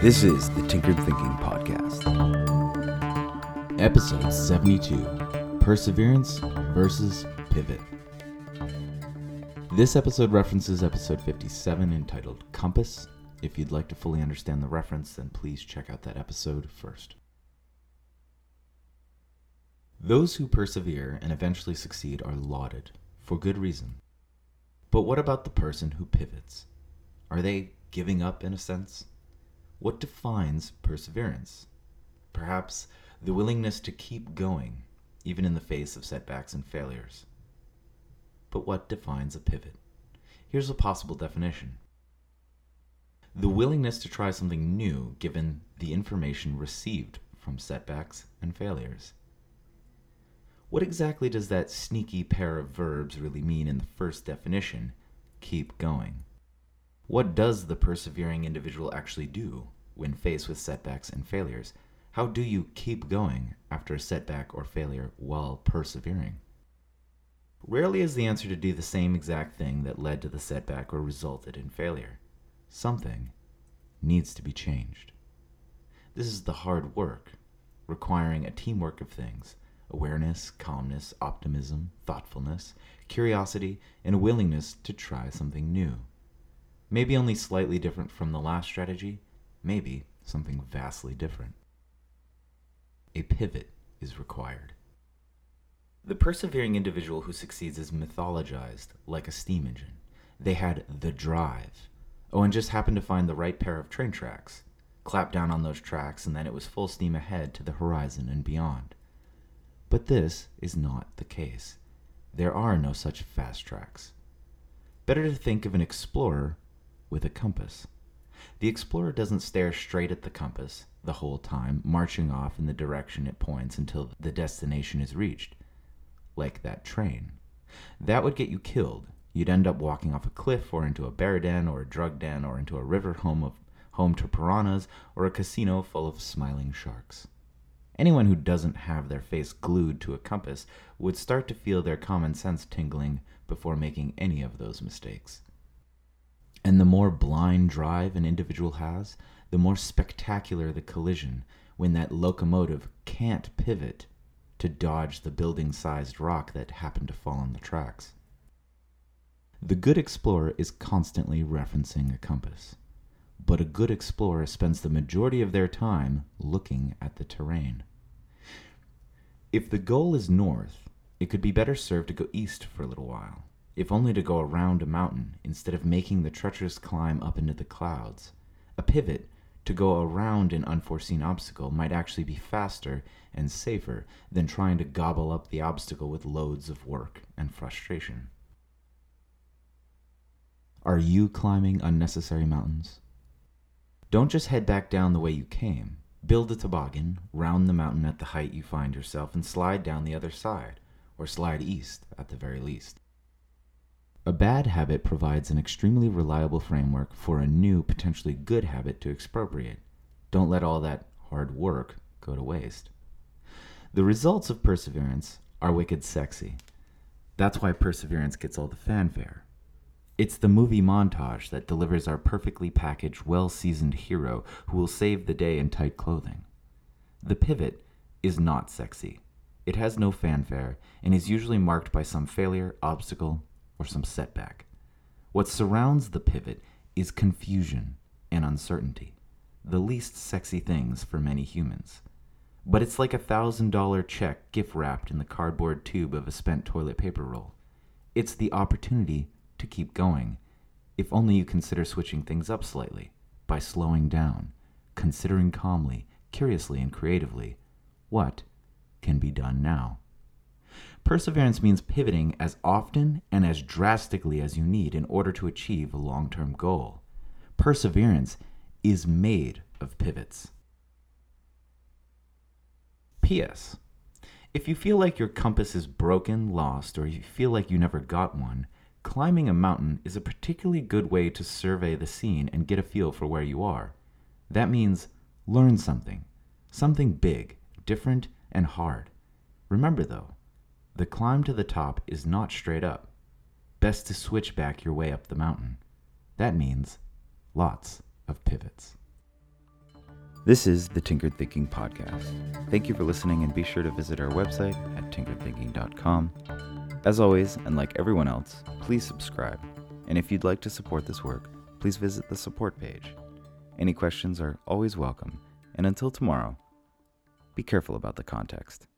This is the Tinkered Thinking Podcast. Episode 72 Perseverance versus Pivot. This episode references episode 57 entitled Compass. If you'd like to fully understand the reference, then please check out that episode first. Those who persevere and eventually succeed are lauded, for good reason. But what about the person who pivots? Are they giving up in a sense? What defines perseverance? Perhaps the willingness to keep going, even in the face of setbacks and failures. But what defines a pivot? Here's a possible definition the willingness to try something new given the information received from setbacks and failures. What exactly does that sneaky pair of verbs really mean in the first definition? Keep going. What does the persevering individual actually do when faced with setbacks and failures? How do you keep going after a setback or failure while persevering? Rarely is the answer to do the same exact thing that led to the setback or resulted in failure. Something needs to be changed. This is the hard work, requiring a teamwork of things awareness, calmness, optimism, thoughtfulness, curiosity, and a willingness to try something new. Maybe only slightly different from the last strategy, maybe something vastly different. A pivot is required. The persevering individual who succeeds is mythologized like a steam engine. They had the drive. Oh, and just happened to find the right pair of train tracks. Clap down on those tracks, and then it was full steam ahead to the horizon and beyond. But this is not the case. There are no such fast tracks. Better to think of an explorer with a compass. The explorer doesn't stare straight at the compass the whole time, marching off in the direction it points until the destination is reached. Like that train. That would get you killed. You'd end up walking off a cliff or into a bear den or a drug den or into a river home of home to piranhas or a casino full of smiling sharks. Anyone who doesn't have their face glued to a compass would start to feel their common sense tingling before making any of those mistakes. And the more blind drive an individual has, the more spectacular the collision when that locomotive can't pivot to dodge the building sized rock that happened to fall on the tracks. The good explorer is constantly referencing a compass, but a good explorer spends the majority of their time looking at the terrain. If the goal is north, it could be better served to go east for a little while if only to go around a mountain instead of making the treacherous climb up into the clouds. A pivot to go around an unforeseen obstacle might actually be faster and safer than trying to gobble up the obstacle with loads of work and frustration. Are you climbing unnecessary mountains? Don't just head back down the way you came. Build a toboggan, round the mountain at the height you find yourself, and slide down the other side, or slide east at the very least. A bad habit provides an extremely reliable framework for a new, potentially good habit to expropriate. Don't let all that hard work go to waste. The results of perseverance are wicked sexy. That's why perseverance gets all the fanfare. It's the movie montage that delivers our perfectly packaged, well seasoned hero who will save the day in tight clothing. The pivot is not sexy. It has no fanfare and is usually marked by some failure, obstacle, or some setback. What surrounds the pivot is confusion and uncertainty, the least sexy things for many humans. But it's like a thousand dollar check gift wrapped in the cardboard tube of a spent toilet paper roll. It's the opportunity to keep going, if only you consider switching things up slightly, by slowing down, considering calmly, curiously, and creatively what can be done now. Perseverance means pivoting as often and as drastically as you need in order to achieve a long term goal. Perseverance is made of pivots. P.S. If you feel like your compass is broken, lost, or you feel like you never got one, climbing a mountain is a particularly good way to survey the scene and get a feel for where you are. That means learn something, something big, different, and hard. Remember, though, the climb to the top is not straight up. Best to switch back your way up the mountain. That means lots of pivots. This is the Tinkered Thinking Podcast. Thank you for listening and be sure to visit our website at tinkeredthinking.com. As always, and like everyone else, please subscribe. And if you'd like to support this work, please visit the support page. Any questions are always welcome. And until tomorrow, be careful about the context.